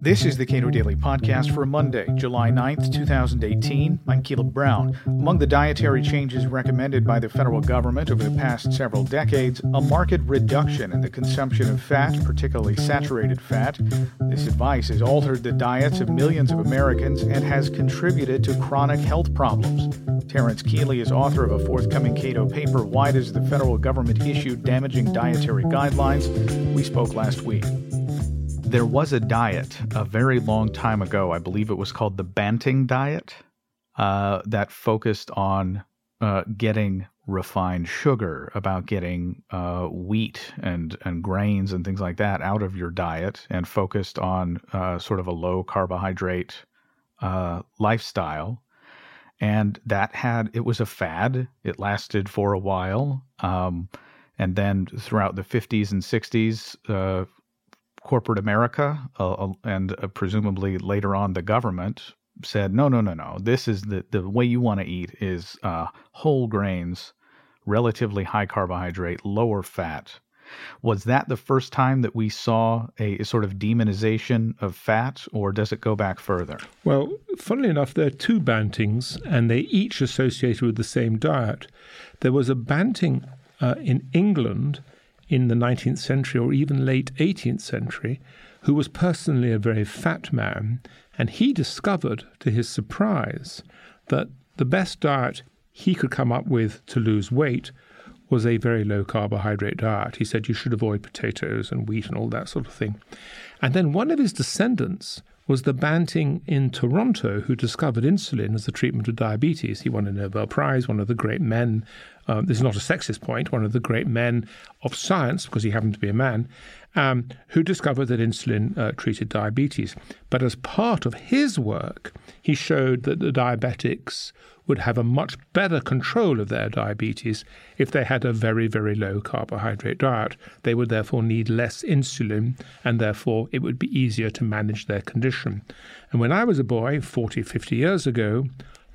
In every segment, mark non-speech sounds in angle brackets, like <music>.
This is the Cato Daily Podcast for Monday, July 9th, 2018. I'm Caleb Brown. Among the dietary changes recommended by the federal government over the past several decades, a marked reduction in the consumption of fat, particularly saturated fat. This advice has altered the diets of millions of Americans and has contributed to chronic health problems. Terence Kealey is author of a forthcoming Cato paper, Why Does the Federal Government Issue Damaging Dietary Guidelines? We spoke last week there was a diet a very long time ago. I believe it was called the Banting diet uh, that focused on uh, getting refined sugar, about getting uh, wheat and and grains and things like that out of your diet, and focused on uh, sort of a low carbohydrate uh, lifestyle. And that had it was a fad. It lasted for a while. Um, and then throughout the 50s and 60s, uh, corporate America uh, uh, and uh, presumably later on the government said, no, no, no, no. This is the, the way you want to eat is uh, whole grains, relatively high carbohydrate, lower fat. Was that the first time that we saw a sort of demonization of fat, or does it go back further? Well, funnily enough, there are two bantings, and they each associated with the same diet. There was a banting uh, in England in the 19th century or even late 18th century who was personally a very fat man, and he discovered, to his surprise, that the best diet he could come up with to lose weight was a very low carbohydrate diet. He said you should avoid potatoes and wheat and all that sort of thing. And then one of his descendants was the Banting in Toronto who discovered insulin as the treatment of diabetes. He won a Nobel Prize, one of the great men. Um, this is not a sexist point, one of the great men of science, because he happened to be a man, um, who discovered that insulin uh, treated diabetes. But as part of his work, he showed that the diabetics would have a much better control of their diabetes if they had a very, very low carbohydrate diet. They would therefore need less insulin, and therefore it would be easier to manage their condition. And when I was a boy, 40, 50 years ago,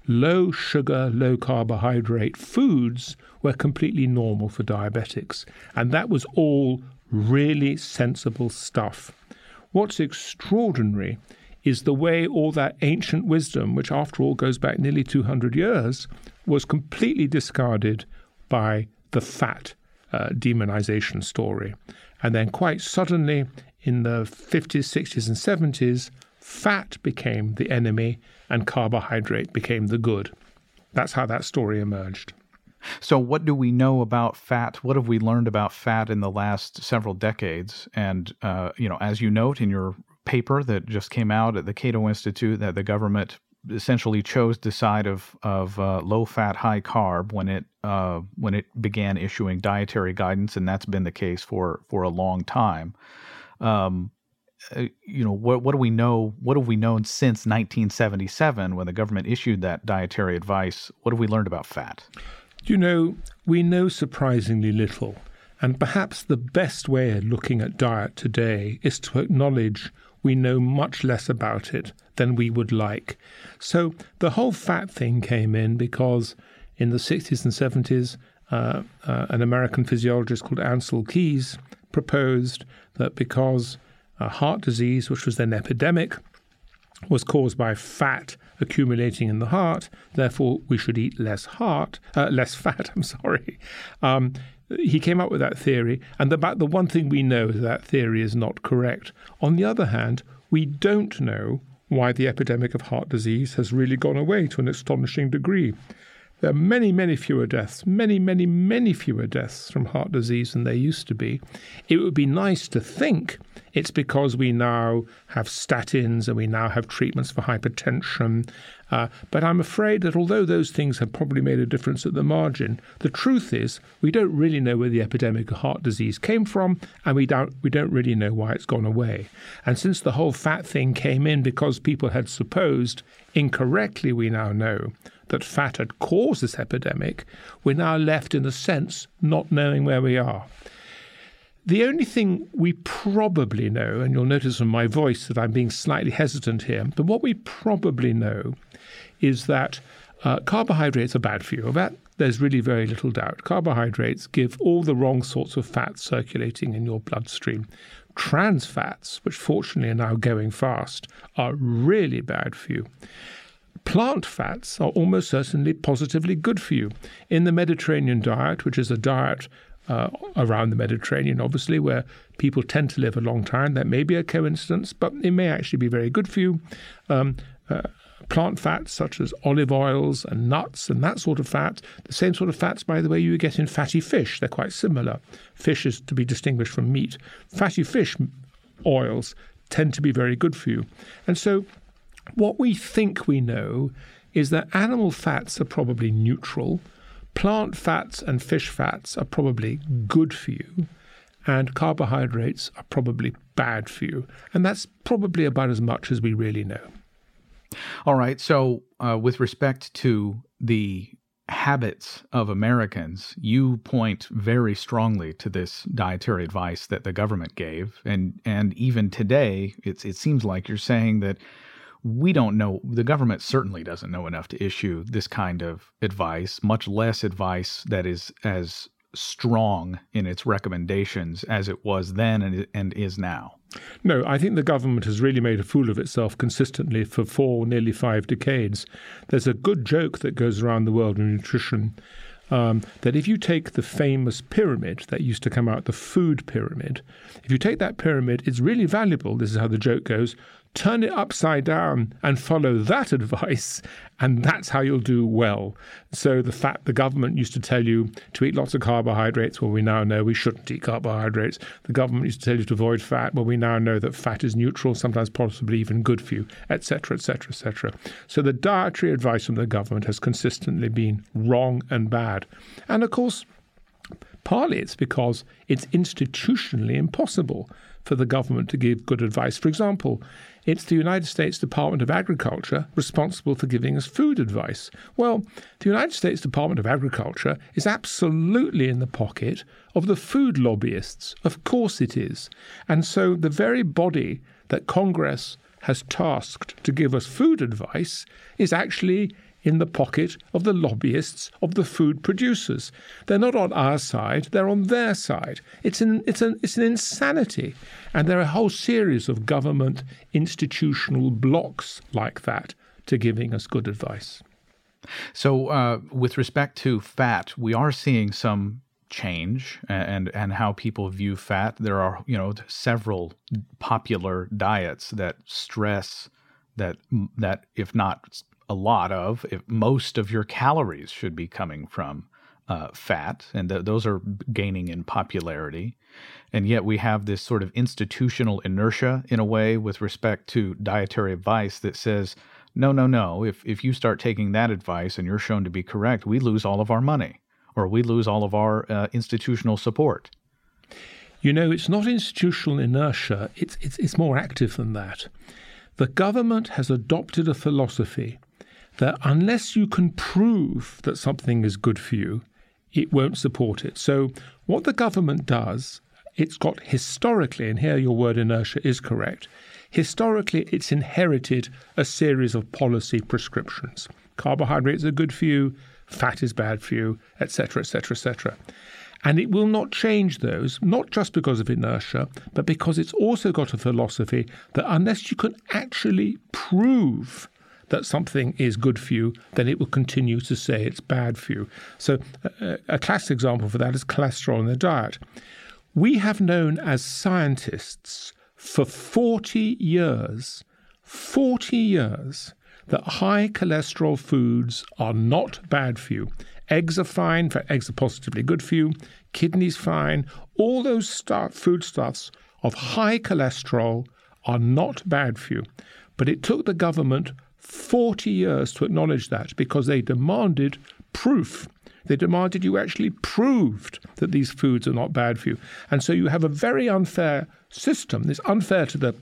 low sugar, low carbohydrate foods were completely normal for diabetics. And that was all really sensible stuff. What's extraordinary is the way all that ancient wisdom, which after all goes back nearly 200 years, was completely discarded by the fat uh, demonization story. And then quite suddenly, in the 50s, 60s, and 70s, fat became the enemy and carbohydrate became the good. That's how that story emerged. So, what do we know about fat? What have we learned about fat in the last several decades? And, uh, you know, as you note in your paper that just came out at the Cato Institute that the government essentially chose the side of of uh, low fat, high carb when it uh, when it began issuing dietary guidance, and that's been the case for for a long time. Um, uh, you know what what do we know? What have we known since 1977 when the government issued that dietary advice? What have we learned about fat? You know, we know surprisingly little. And perhaps the best way of looking at diet today is to acknowledge we know much less about it than we would like. So the whole fat thing came in because in the 60s and 70s, uh, uh, an American physiologist called Ancel Keys proposed that because uh, heart disease, which was then epidemic, was caused by fat accumulating in the heart. Therefore, we should eat less heart, uh, less <laughs> fat. I'm sorry. Um, he came up with that theory, and the, the one thing we know is that theory is not correct. On the other hand, we don't know why the epidemic of heart disease has really gone away to an astonishing degree. There are many, many fewer deaths, many, many, many fewer deaths from heart disease than there used to be. It would be nice to think it's because we now have statins and we now have treatments for hypertension. Uh, but I'm afraid that although those things have probably made a difference at the margin, the truth is we don't really know where the epidemic of heart disease came from, and we don't we don't really know why it's gone away. And since the whole fat thing came in because people had supposed incorrectly, we now know that fat had caused this epidemic, we're now left, in a sense, not knowing where we are. The only thing we probably know, and you'll notice from my voice that I'm being slightly hesitant here, but what we probably know is that uh, carbohydrates are bad for you. That there's really very little doubt. Carbohydrates give all the wrong sorts of fat circulating in your bloodstream Trans fats, which fortunately are now going fast, are really bad for you. Plant fats are almost certainly positively good for you. In the Mediterranean diet, which is a diet uh, around the Mediterranean, obviously, where people tend to live a long time, that may be a coincidence, but it may actually be very good for you. Um, uh, plant fats such as olive oils and nuts and that sort of fat, the same sort of fats, by the way, you get in fatty fish. They're quite similar. Fish is to be distinguished from meat. Fatty fish oils tend to be very good for you. And so, what we think we know is that animal fats are probably neutral, plant fats and fish fats are probably good for you, and carbohydrates are probably bad for you. And that's probably about as much as we really know. All right. So, uh, with respect to the habits of Americans, you point very strongly to this dietary advice that the government gave, and and even today, it's it seems like you're saying that we don't know. The government certainly doesn't know enough to issue this kind of advice, much less advice that is as strong in its recommendations as it was then and, and is now. No, I think the government has really made a fool of itself consistently for four, nearly five decades. There's a good joke that goes around the world in nutrition um, that if you take the famous pyramid that used to come out, the food pyramid, if you take that pyramid, it's really valuable. This is how the joke goes turn it upside down and follow that <laughs> advice, and that's how you'll do well. So the fact the government used to tell you to eat lots of carbohydrates, well, we now know we shouldn't eat carbohydrates. The government used to tell you to avoid fat, well, we now know that fat is neutral, sometimes possibly even good for you, etc., etc., etc. So the dietary advice from the government has consistently been wrong and bad. And of course, Partly it's because it's institutionally impossible for the government to give good advice. For example, it's the United States Department of Agriculture responsible for giving us food advice. Well, the United States Department of Agriculture is absolutely in the pocket of the food lobbyists. Of course it is. And so the very body that Congress has tasked to give us food advice is actually in the pocket of the lobbyists of the food producers. They're not on our side, they're on their side. It's an, it's an, it's an insanity. And there are a whole series of government institutional blocks like that to giving us good advice. So, uh, with respect to fat, we are seeing some change and and how people view fat. There are you know several popular diets that stress that that if not a lot of, if most of your calories should be coming from uh, fat, and th- those are gaining in popularity. And yet we have this sort of institutional inertia in a way with respect to dietary advice that says, no, no, no, if, if you start taking that advice and you're shown to be correct, we lose all of our money or we lose all of our uh, institutional support. You know, it's not institutional inertia, it's, it's, it's more active than that. The government has adopted a philosophy that unless you can prove that something is good for you, it won't support it. So, what the government does, it's got historically, and here your word inertia is correct, historically, it's inherited a series of policy prescriptions. Carbohydrates are good for you, fat is bad for you, etc., etc., etc. And it will not change those, not just because of inertia, but because it's also got a philosophy that unless you can actually prove that something is good for you, then it will continue to say it's bad for you. So, a, a classic example for that is cholesterol in the diet. We have known as scientists for 40 years, 40 years, that high cholesterol foods are not bad for you. Eggs are fine, for eggs are positively good for you. Kidneys fine. All those stuff, foodstuffs of high cholesterol are not bad for you. But it took the government 40 years to acknowledge that because they demanded proof. They demanded you actually proved that these foods are not bad for you. And so you have a very unfair system. It's unfair to the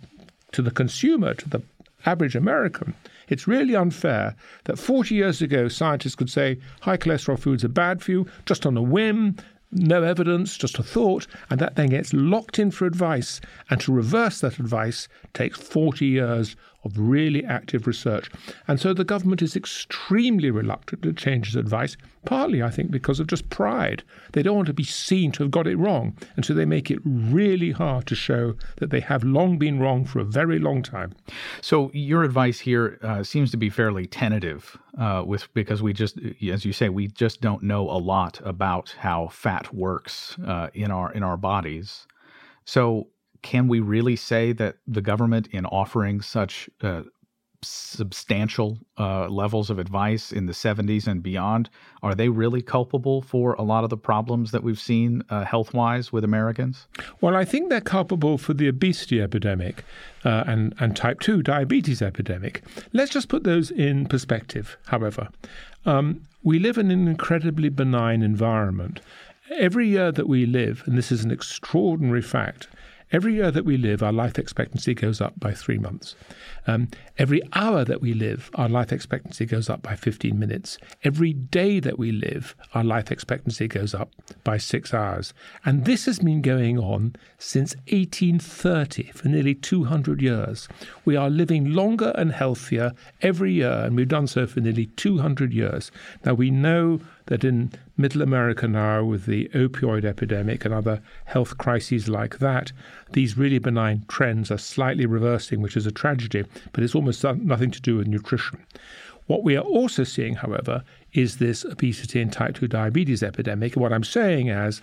to the consumer, to the average American. It's really unfair that 40 years ago scientists could say high cholesterol foods are bad for you just on a whim, no evidence, just a thought, and that then gets locked in for advice. And to reverse that advice takes 40 years of really active research. And so the government is extremely reluctant to change its advice, partly, I think, because of just pride. They don't want to be seen to have got it wrong. And so they make it really hard to show that they have long been wrong for a very long time. So your advice here uh, seems to be fairly tentative, uh, with because we just, as you say, we just don't know a lot about how fat works uh, in our in our bodies. So can we really say that the government, in offering such uh, substantial uh, levels of advice in the 70s and beyond, are they really culpable for a lot of the problems that we've seen uh, health wise with Americans? Well, I think they're culpable for the obesity epidemic uh, and, and type 2 diabetes epidemic. Let's just put those in perspective, however. Um, we live in an incredibly benign environment. Every year that we live, and this is an extraordinary fact, Every year that we live, our life expectancy goes up by three months. Um, every hour that we live, our life expectancy goes up by 15 minutes. Every day that we live, our life expectancy goes up by six hours. And this has been going on since 1830 for nearly 200 years. We are living longer and healthier every year, and we've done so for nearly 200 years. Now, we know that in middle America now, with the opioid epidemic and other health crises like that, these really benign trends are slightly reversing, which is a tragedy, but it's almost nothing to do with nutrition. What we are also seeing, however, is this obesity and type 2 diabetes epidemic. And what I'm saying is,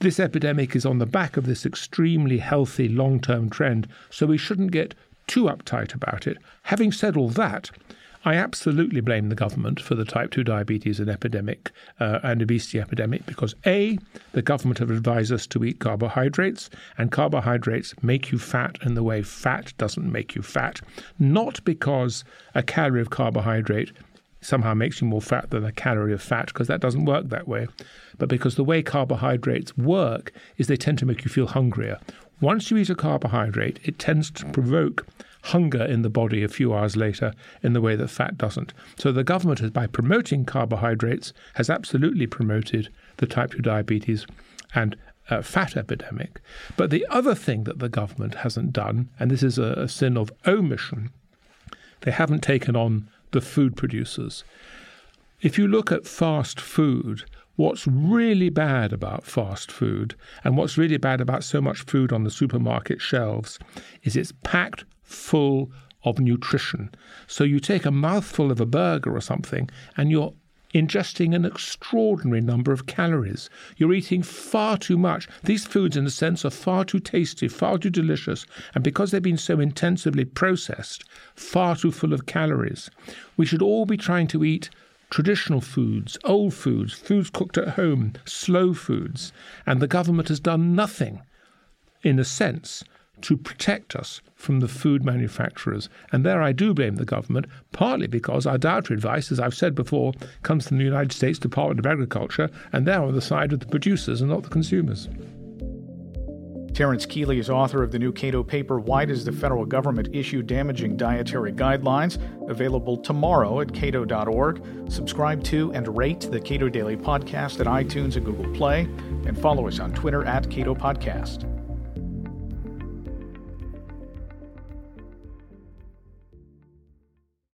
this epidemic is on the back of this extremely healthy long term trend, so we shouldn't get too uptight about it. Having said all that, I absolutely blame the government for the type 2 diabetes and epidemic uh, and obesity epidemic because A, the government have advised us to eat carbohydrates, and carbohydrates make you fat in the way fat doesn't make you fat, not because a calorie of carbohydrate somehow makes you more fat than a calorie of fat, because that doesn't work that way, but because the way carbohydrates work is they tend to make you feel hungrier. Once you eat a carbohydrate, it tends to provoke hunger in the body a few hours later in the way that fat doesn't. So the government, has, by promoting carbohydrates, has absolutely promoted the type 2 diabetes and uh, fat epidemic. But the other thing that the government hasn't done, and this is a, a sin of omission, they haven't taken on the food producers. If you look at fast food, what's really bad about fast food and what's really bad about so much food on the supermarket shelves is it's packed full of nutrition. So you take a mouthful of a burger or something and you're ingesting an extraordinary number of calories. You're eating far too much. These foods, in a sense, are far too tasty, far too delicious, and because they've been so intensively processed, far too full of calories. We should all be trying to eat traditional foods, old foods, foods cooked at home, slow foods, and the government has done nothing, in a sense, to protect us from the food manufacturers. And there I do blame the government, partly because our dietary advice, as I've said before, comes from the United States Department of Agriculture, and they're on the side of the producers and not the consumers. Terence Kealey is author of the new Cato paper, Why Does the Federal Government Issue Damaging Dietary Guidelines? Available tomorrow at cato.org. Subscribe to and rate the Cato Daily Podcast at iTunes and Google Play, and follow us on Twitter at Cato Podcast.